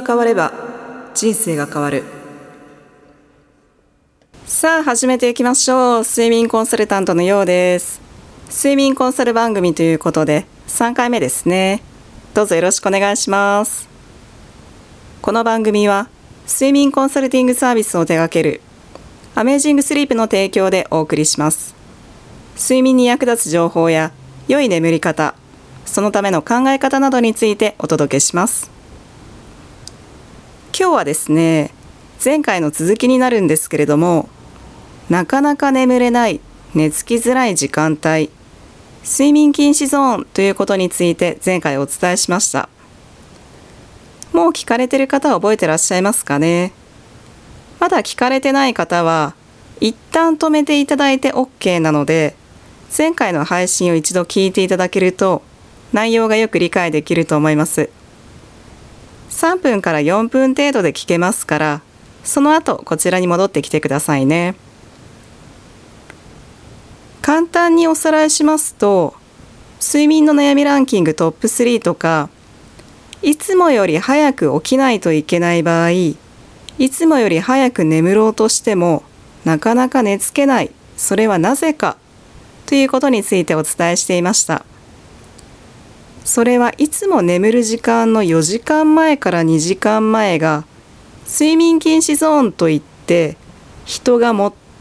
が変われば人生が変わる。さあ始めていきましょう。睡眠コンサルタントのようです。睡眠コンサル番組ということで3回目ですね。どうぞよろしくお願いします。この番組は睡眠コンサルティングサービスを手掛けるアメージングスリープの提供でお送りします。睡眠に役立つ情報や良い眠り方そのための考え方などについてお届けします。今日はですね前回の続きになるんですけれどもなかなか眠れない寝つきづらい時間帯睡眠禁止ゾーンということについて前回お伝えしましたもう聞かれてる方は覚えてらっしゃいますかね？まだ聞かれてない方は一旦止めていただいて OK なので前回の配信を一度聞いていただけると内容がよく理解できると思います。3分から4分程度で聞けますからその後こちらに戻ってきてくださいね簡単におさらいしますと睡眠の悩みランキングトップ3とかいつもより早く起きないといけない場合いつもより早く眠ろうとしてもなかなか寝つけないそれはなぜかということについてお伝えしていました。それはいつも眠る時間の4時間前から2時間前が睡眠禁止ゾーンといって人が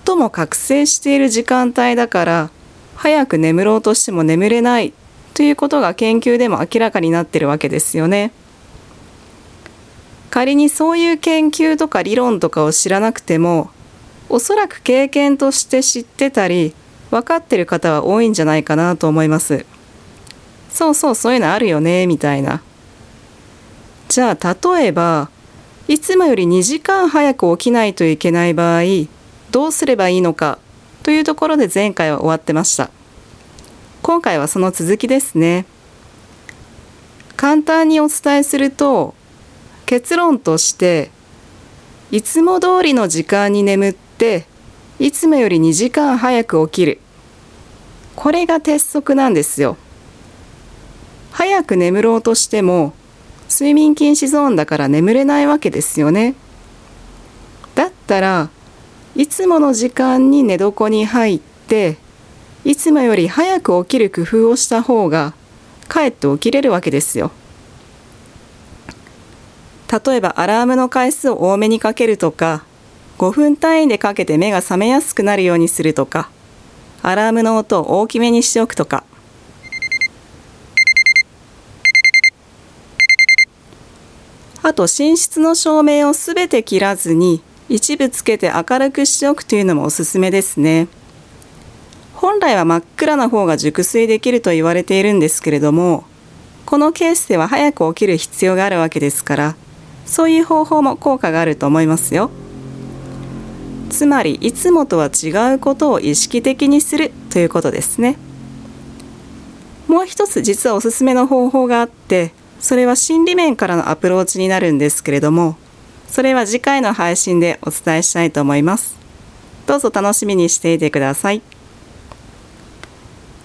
最も覚醒している時間帯だから早く眠ろうとしても眠れないということが研究でも明らかになってるわけですよね。仮にそういう研究とか理論とかを知らなくてもおそらく経験として知ってたり分かってる方は多いんじゃないかなと思います。そうそうそういうのあるよねみたいな。じゃあ例えばいつもより2時間早く起きないといけない場合どうすればいいのかというところで前回は終わってました。今回はその続きですね。簡単にお伝えすると結論としていつも通りの時間に眠っていつもより2時間早く起きる。これが鉄則なんですよ。早く眠ろうとしても睡眠禁止ゾーンだから眠れないわけですよね。だったらいつもの時間に寝床に入っていつもより早く起きる工夫をした方がかえって起きれるわけですよ。例えばアラームの回数を多めにかけるとか5分単位でかけて目が覚めやすくなるようにするとかアラームの音を大きめにしておくとかあと寝室の照明をすべて切らずに一部つけて明るくしておくというのもおすすめですね。本来は真っ暗な方が熟睡できると言われているんですけれどもこのケースでは早く起きる必要があるわけですからそういう方法も効果があると思いますよ。つまりいつもとは違うことを意識的にするということですね。もう一つ実はおすすめの方法があってそれは心理面からのアプローチになるんですけれどもそれは次回の配信でお伝えしたいと思います。どうぞ楽しみにしていてください。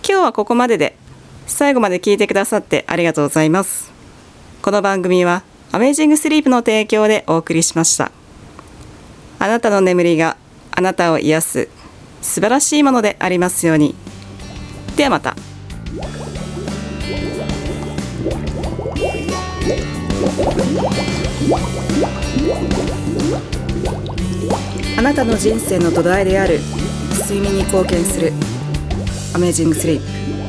今日はここまでで最後まで聞いてくださってありがとうございます。この番組はアメージングスリープの提供でお送りしました。あなたの眠りがあなたを癒す素晴らしいものでありますように。ではまた。あなたの人生の土台である。睡眠に貢献する。アメージングスリープ